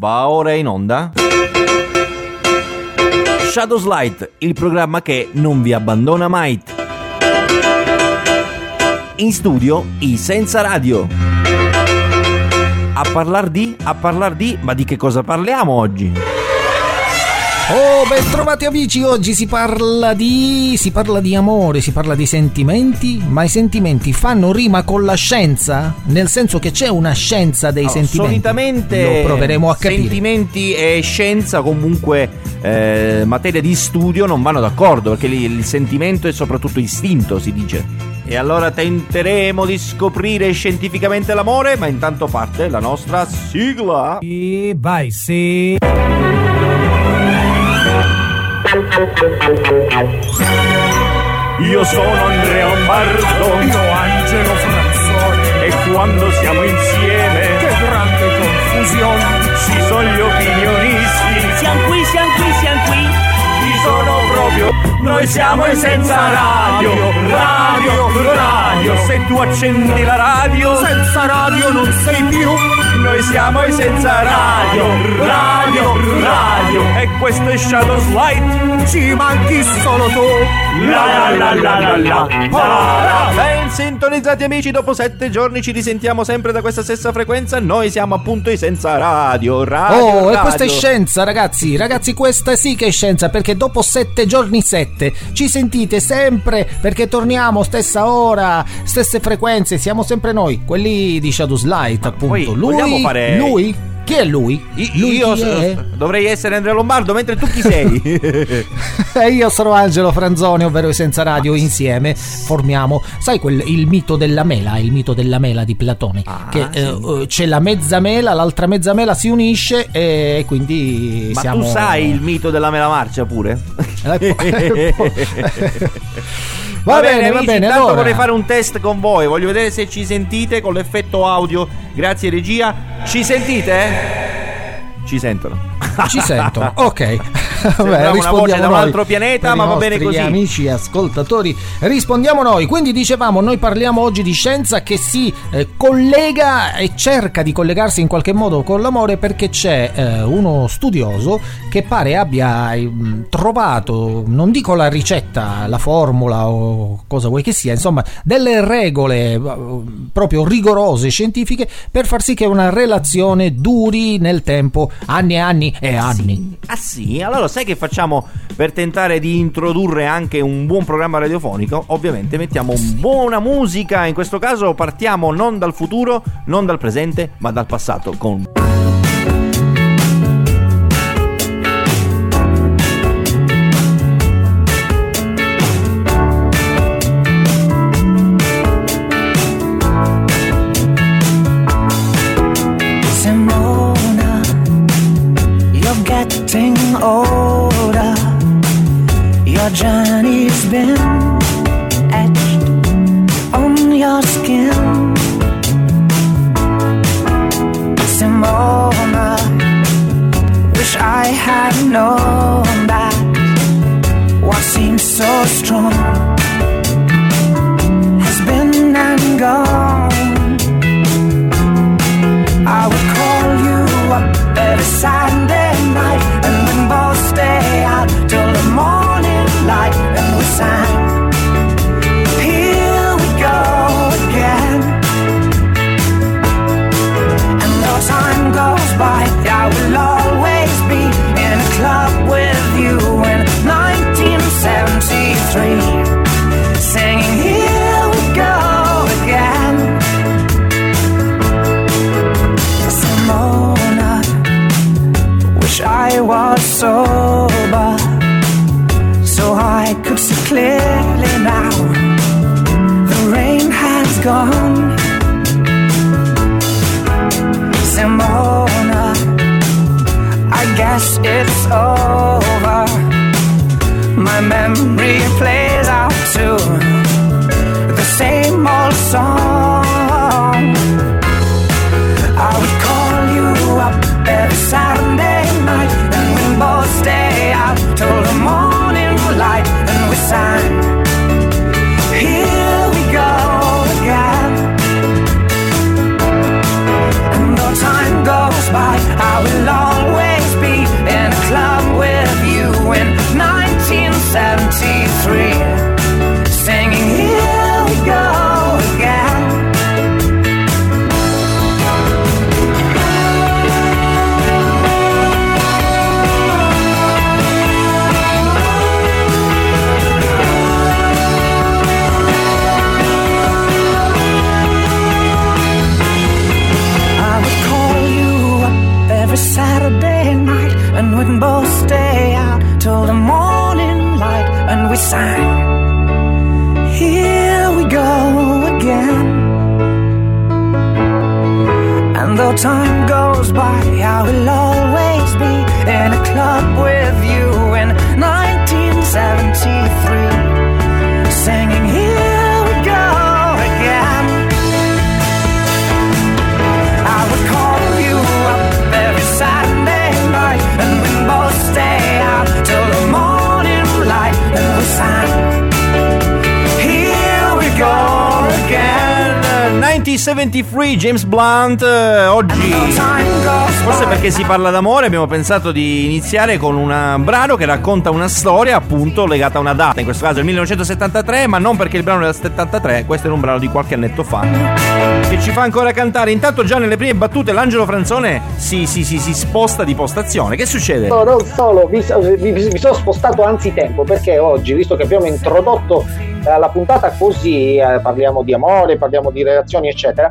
va ora in onda. Shadows Light, il programma che non vi abbandona mai. In studio i Senza Radio. A parlar di, a parlar di, ma di che cosa parliamo oggi? Oh, ben trovati amici, oggi si parla di... si parla di amore, si parla di sentimenti, ma i sentimenti fanno rima con la scienza? Nel senso che c'è una scienza dei No, sentimenti? Solitamente Lo proveremo a capire. sentimenti e scienza comunque eh, materia di studio non vanno d'accordo perché lì il sentimento è soprattutto istinto si dice. E allora tenteremo di scoprire scientificamente l'amore, ma intanto parte la nostra sigla. E vai, sì. Io sono Andrea Lombardo Io Angelo Franzone, e quando siamo insieme che grande confusione, ci sono gli opinionisti, Siamo qui, siamo qui, siamo qui. ci sono proprio noi siamo i senza radio, radio, radio. Se tu accendi la radio, senza radio non sei più, noi siamo i senza radio, radio. E questo è Shadows Light. ci manchi solo tu. La la la la la la. la. Ben sintonizzati amici, dopo sette giorni ci risentiamo sempre da questa stessa frequenza. Noi siamo appunto i senza radio, radio. Oh, e radio. questa è scienza, ragazzi. Ragazzi, questa sì che è scienza, perché dopo sette giorni sette ci sentite sempre, perché torniamo stessa ora, stesse frequenze, siamo sempre noi, quelli di Shadows Light, appunto. poi vogliamo lui, fare- lui? Chi è lui? I- Lui Io chi è? s- dovrei essere Andrea Lombardo, mentre tu chi sei? E io sono Angelo Franzoni, ovvero Senza Radio, insieme formiamo, sai quel, il mito della mela, il mito della mela di Platone, Ah, che sì. eh, eh, c'è la mezza mela, l'altra mezza mela si unisce e quindi Ma siamo... tu sai il mito della mela marcia pure? Eh, Va, bene, va amici, bene, intanto allora. vorrei fare un test con voi. Voglio vedere se ci sentite con l'effetto audio. Grazie regia. Ci sentite? Ci sentono. Ci sentono, ok. Sembrava una voce da un altro pianeta, ma va bene così. Amici ascoltatori, rispondiamo noi. Quindi dicevamo, noi parliamo oggi di scienza che si eh, collega e cerca di collegarsi in qualche modo con l'amore perché c'è eh, uno studioso che pare abbia eh, trovato, non dico la ricetta, la formula o cosa vuoi che sia, insomma, delle regole eh, proprio rigorose scientifiche per far sì che una relazione duri nel tempo anni e anni e anni. Ah sì? Allora sai che facciamo per tentare di introdurre anche un buon programma radiofonico? Ovviamente mettiamo buona musica, in questo caso partiamo non dal futuro, non dal presente, ma dal passato con gone. Time goes by, I will always be in a club with you 1973 James Blunt eh, oggi Forse perché si parla d'amore abbiamo pensato di iniziare con un brano che racconta una storia appunto legata a una data, in questo caso il 1973, ma non perché il brano è del 73, questo è un brano di qualche annetto fa, che ci fa ancora cantare. Intanto già nelle prime battute l'Angelo Franzone si, si- si- si sposta di postazione. Che succede? No, non solo, mi, mi- mi sono spostato anzitempo perché oggi, visto che abbiamo introdotto la puntata così, eh, parliamo di amore, parliamo di relazioni, eccetera,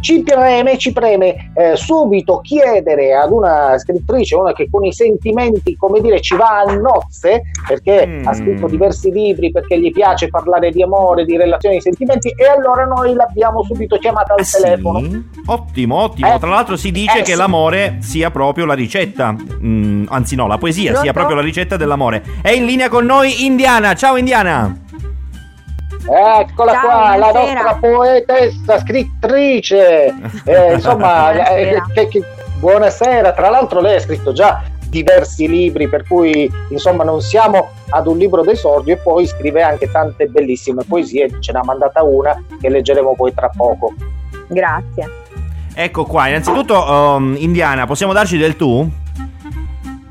ci preme, ci preme eh, subito chiedere ad una scrittrice, una che con i sentimenti, come dire, ci va a nozze, perché Mm. ha scritto diversi libri, perché gli piace parlare di amore, di relazioni, di sentimenti, e allora noi l'abbiamo subito chiamata al sì? telefono. Ottimo, ottimo. Eh, Tra l'altro si dice eh, che sì. l'amore sia proprio la ricetta, Mm, anzi no, la poesia sia Pronto? proprio la ricetta dell'amore. È in linea con noi Indiana. Ciao Indiana. Eccola Ciao, qua, la buonasera. nostra poetessa, scrittrice. Eh, insomma, Buonasera. eh, che- che- buonasera. Tra l'altro lei ha scritto già diversi libri, per cui insomma non siamo ad un libro d'esordio e poi scrive anche tante bellissime poesie. Ce n'ha mandata una che leggeremo poi tra poco. Grazie. Ecco qua, innanzitutto um, Indiana, possiamo darci del tu?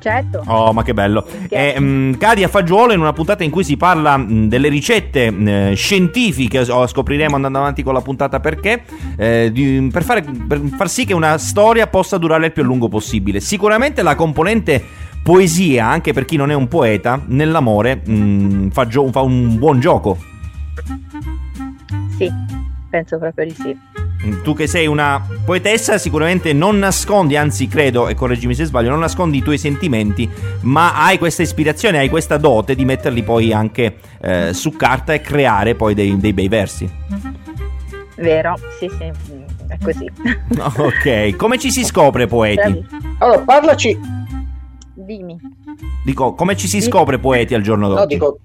Certo. Oh, ma che bello. Eh, mm, cadi a fagiolo in una puntata in cui si parla mm, delle ricette mm, scientifiche, o scopriremo andando avanti con la puntata perché, eh, di- per, fare- per far sì che una storia possa durare il più a lungo possibile. Sicuramente la componente poesia, anche per chi non è un poeta, nell'amore fa, gio- fa un buon gioco. Sì, penso proprio di sì. Mm, Tu che sei una poetessa sicuramente non nascondi, anzi credo, e correggimi se sbaglio, non nascondi i tuoi sentimenti, ma hai questa ispirazione, hai questa dote di metterli poi anche eh, su carta e creare poi dei, dei bei versi. Vero? Sì, sì, mm, è così. ok, come ci si scopre poeti? Allora, parlaci. Dimmi. Dico, come ci si scopre poeti al giorno No, d'oggi? dico,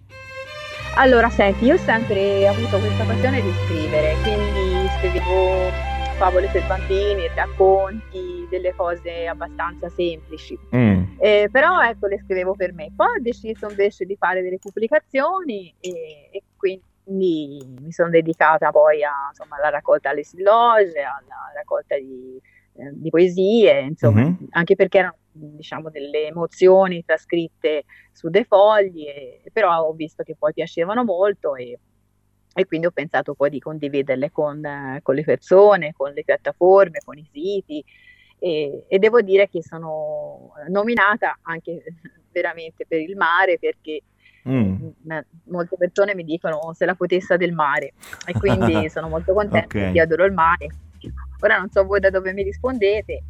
Allora, senti, io ho sempre avuto questa passione di scrivere, quindi scrivevo favole per bambini, racconti, delle cose abbastanza semplici. Mm. Eh, però ecco, le scrivevo per me. Poi ho deciso invece di fare delle pubblicazioni e, e quindi mi sono dedicata poi a, insomma, alla raccolta alle silloge, alla raccolta di, eh, di poesie, insomma, Mhm. anche perché erano diciamo delle emozioni trascritte su dei fogli, e- però ho visto che poi piacevano molto e, e quindi ho pensato poi di condividerle con, con le persone, con le piattaforme, con i siti e, e devo dire che sono nominata anche veramente per il mare perché Mm. molte persone mi dicono "Oh, sei la poetessa del mare e quindi sono molto contenta Ok. perché adoro il mare. Ora non so voi da dove mi rispondete.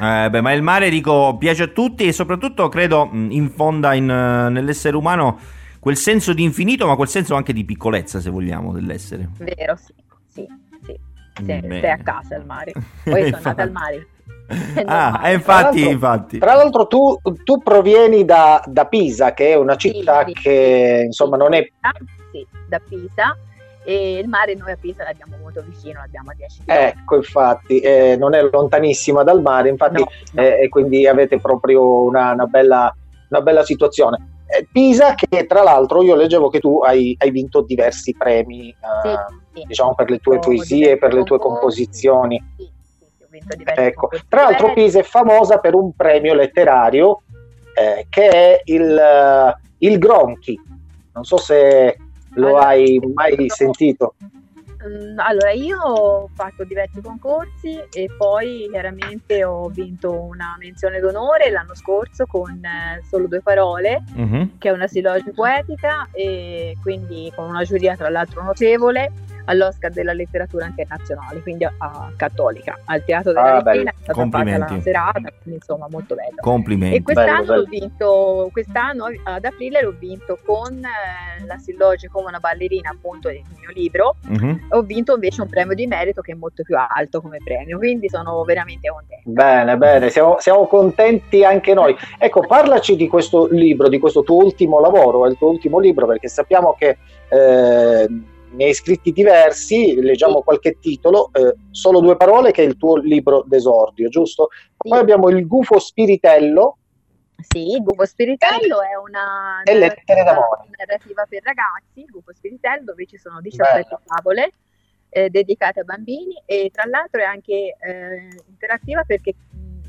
Eh, beh, ma il mare, dico, piace a tutti e soprattutto credo mh, infonda in, eh, nell'essere umano quel senso di infinito, ma quel senso anche di piccolezza, se vogliamo, dell'essere. Vero, sì, sì, sì. Bene. stai a casa al mare. Poi sono andata al mare. Ah, eh, infatti, Tra l'altro- infatti. Tra l'altro tu, tu provieni da, da Pisa, che è una città Sì, sì, che sì, insomma sì, non è... Sì, da Pisa. E il mare noi a Pisa l'abbiamo molto vicino, l'abbiamo a 10 km. Ecco, infatti, eh, non è lontanissima dal mare, infatti, No, no. eh, e quindi avete proprio una, una bella, una bella situazione. Eh, Pisa, che tra l'altro io leggevo che tu hai, hai vinto diversi premi, eh, Sì, sì. diciamo, per le tue Ho poesie, per le tue composizioni. Sì, sì, sì, Ecco. Tra l'altro. Pisa è famosa per un premio letterario eh, che è il, eh, il Gronchi. Non so se lo Allora, hai mai sentito. Mm, Allora, io ho fatto diversi concorsi e poi chiaramente ho vinto una menzione d'onore l'anno scorso con eh, Solo due parole, Mhm. che è una silloge poetica e quindi con una giuria tra l'altro notevole. all'Oscar della letteratura internazionale, quindi a, a Cattolica, al Teatro della Ah. Regina, è stata fatta la serata, quindi insomma molto bello. E Complimenti. quest'anno Bello, bello. l'ho vinto, quest'anno ad aprile l'ho vinto con eh, la Silloge come una ballerina, appunto, il mio libro. Mhm. Ho vinto invece un premio di merito che è molto più alto come premio, quindi sono veramente contenta. Bene, bene, siamo, siamo contenti anche noi. Ecco, parlaci di questo libro, di questo tuo ultimo lavoro, il tuo ultimo libro, perché sappiamo che eh, ne hai scritti diversi, leggiamo qualche titolo, eh, solo due parole che è il tuo libro d'esordio, giusto? Poi abbiamo il gufo spiritello, Sì, il Gufo Spiritello è una narrativa, narrativa per ragazzi, il Gufo Spiritello, dove ci sono 17 Bello. favole eh, dedicate a bambini e tra l'altro è anche eh, interattiva perché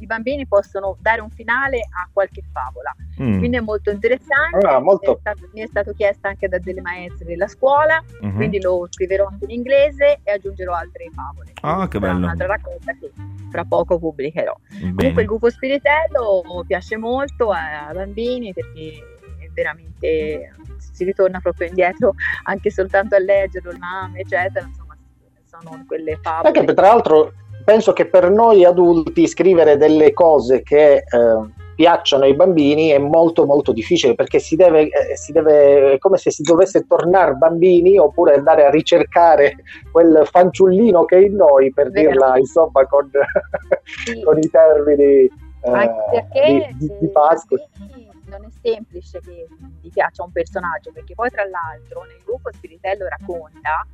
i bambini possono dare un finale a qualche favola, Mm. quindi è molto interessante. Ah, molto. È stato- mi è stato chiesto anche da delle maestre della scuola, Mhm. quindi lo scriverò anche in inglese e aggiungerò altre favole. Ah, che bello. Un'altra raccolta che fra poco pubblicherò. Comunque Bene. il Gufo Spiritello piace molto ai bambini perché è veramente si ritorna proprio indietro anche soltanto a leggerlo, il mamma, eccetera, insomma, sono quelle favole. Anche tra l'altro penso che per noi adulti scrivere delle cose che eh, piacciono ai bambini è molto molto difficile perché si deve, eh, si deve, è come se si dovesse tornare bambini oppure andare a ricercare quel fanciullino che è in noi per Vero. dirla insomma con, Sì, con i termini eh, di, di, di Pasqua. non è semplice che gli piaccia un personaggio perché poi tra l'altro nel Gufo Spiritello racconta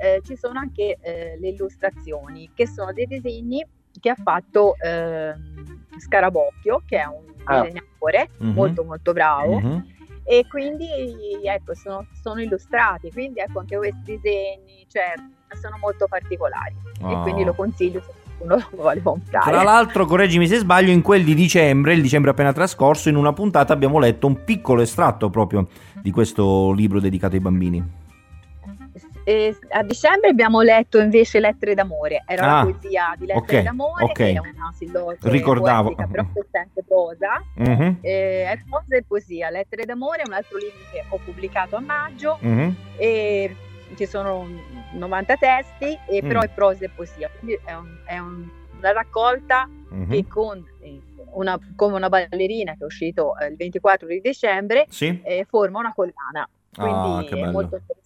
eh, ci sono anche eh, le illustrazioni che sono dei disegni che ha fatto ehm, Scarabocchio che è un Ah. disegnatore Mhm. molto molto bravo Mhm. e quindi ecco sono, sono illustrati quindi ecco anche questi disegni cioè, sono molto particolari e Oh. quindi lo consiglio se qualcuno lo vuole comprare Tra l'altro, correggimi se sbaglio, in quel di dicembre, il dicembre appena trascorso, in una puntata abbiamo letto un piccolo estratto proprio di questo libro dedicato ai bambini. E a dicembre abbiamo letto invece Lettere d'amore, era Ah, la poesia di Lettere ok, d'amore, ok. che è una silloge Ricordavo. poetica, però questa è anche prosa, Mhm, eh, è prosa e poesia. Lettere d'amore è un altro libro che ho pubblicato a maggio mhm. e ci sono 90 testi, e però Mm. è prosa e poesia, quindi è, un- è un- una raccolta mhm. che con eh, una, come una ballerina che è uscito eh, il 24 di dicembre Sì? eh, forma una collana, quindi Ah, che è bello. molto interessante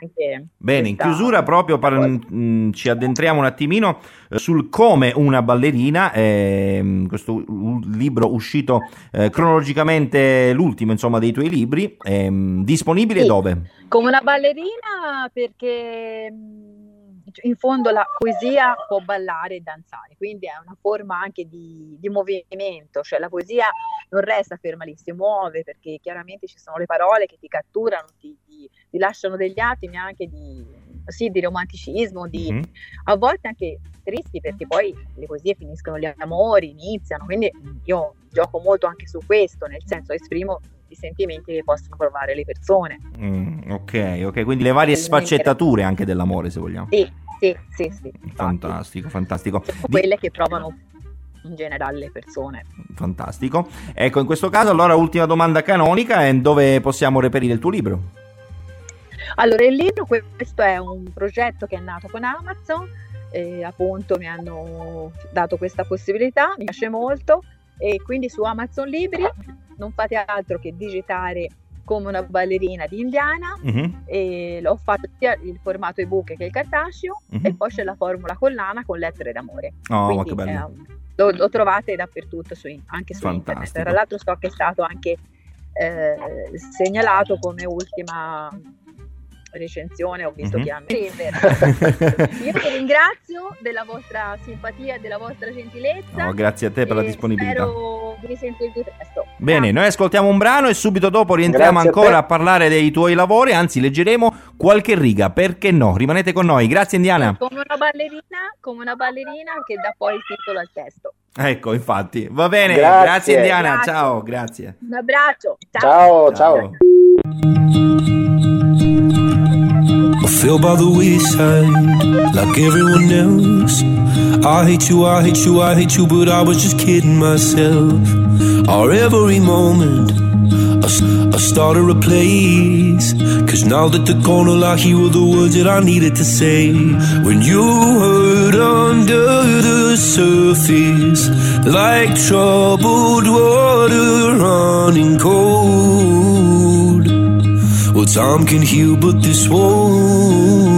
anche Bene, in chiusura proprio par- mh, ci addentriamo un attimino eh, sul come una ballerina, ehm, questo u- libro uscito eh, cronologicamente l'ultimo insomma dei tuoi libri, ehm, disponibile Sì. dove? Come una ballerina perché mh, in fondo la poesia può ballare e danzare, quindi è una forma anche di, di movimento, cioè la poesia non resta ferma lì, si muove perché chiaramente ci sono le parole che ti catturano, ti, ti- ti lasciano degli attimi anche di, sì, di romanticismo, di, Mhm. a volte anche tristi perché poi le poesie finiscono gli amori, iniziano, quindi io gioco molto anche su questo, nel senso esprimo i sentimenti che possono provare le persone. Mm, ok, ok, quindi le varie sfaccettature anche dell'amore se vogliamo. Sì, sì, sì, sì. Fantastico, fantastico. Di- quelle che provano in generale le persone. Fantastico. Ecco, in questo caso allora ultima domanda canonica è dove possiamo reperire il tuo libro? Allora, il libro, questo è un progetto che è nato con Amazon, e appunto mi hanno dato questa possibilità, mi piace molto e quindi su Amazon Libri non fate altro che digitare come una ballerina di Indiana Mhm, e l'ho fatto sia il formato ebook che il cartaceo Mhm. e poi c'è la formula collana con lettere d'amore. Oh, ma Quindi, che bello. ehm, lo, lo trovate dappertutto, su, anche su Fantastico. internet. Tra l'altro so che è stato anche eh, segnalato come ultima recensione, ho visto Mhm. che hanno... Io vi ringrazio della vostra simpatia e della vostra gentilezza. No, grazie a te per la disponibilità. Spero di risentirvi presto. Bene, noi ascoltiamo un brano e subito dopo rientriamo Grazie a ancora te. a, parlare dei tuoi lavori, anzi leggeremo qualche riga, perché no? Rimanete con noi. Grazie Indiana. Come una ballerina, come una ballerina che dà poi il titolo al testo. Ecco, infatti. Va bene, Grazie. grazie, Indiana. Grazie. Ciao, grazie. Un abbraccio. Ciao. Ciao, ciao. I fell by the wayside like everyone else. I hate you, I hate you, I hate you, but I was just kidding myself. Our every moment, i started a place. Cause now that the corner I hear were the words that I needed to say. When you hurt under the surface, like troubled water running cold. Time can heal, but this won't.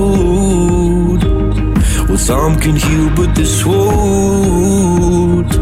Some can heal, but this won't.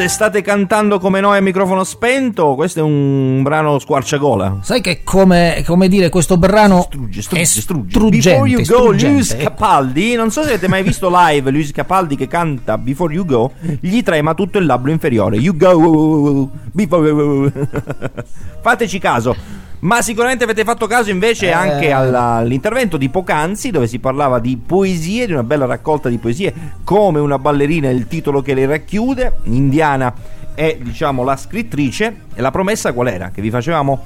Se state cantando come noi a microfono spento, questo è un brano squarciagola. Sai che come, come dire questo brano Strugge, è strugge, strugge. struggente, Before you go, Lewis ecco. Capaldi. Non so se avete mai visto live Lewis Capaldi che canta Before You Go. Gli trema tutto il labbro inferiore. You go, before. Fateci caso. Ma sicuramente avete fatto caso invece Eh. anche alla- all'intervento di poc'anzi dove si parlava di poesie, di una bella raccolta di poesie, come una ballerina il titolo che le racchiude. Indiana è diciamo la scrittrice e la promessa qual era? Che vi facevamo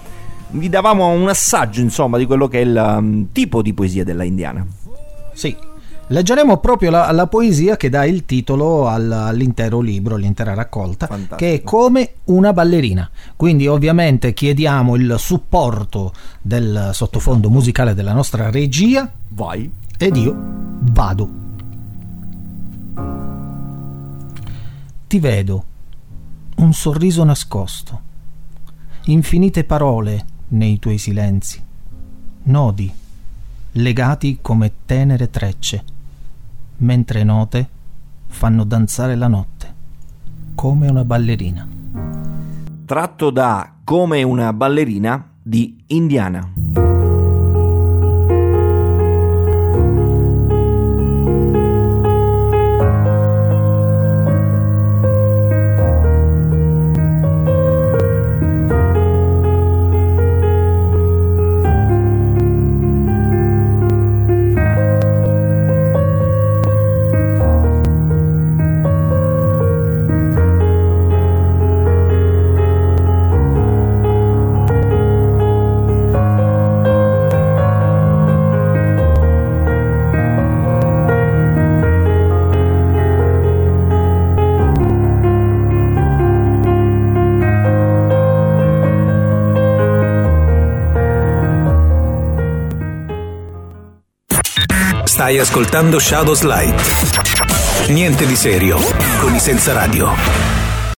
vi davamo un assaggio insomma di quello che è il um, tipo di poesia della indiana. Sì. Leggeremo proprio la, la poesia che dà il titolo al- all'intero libro, all'intera raccolta, Fantastico. che è come una ballerina. Quindi ovviamente chiediamo il supporto del sottofondo musicale della nostra regia Vai. ed io vado. Ti vedo, un sorriso nascosto, infinite parole nei tuoi silenzi, nodi legati come tenere trecce, mentre note fanno danzare la notte, come una ballerina. Tratto da Come una ballerina di Indiana. Stai ascoltando Shadows Light. Niente di serio con i senza radio.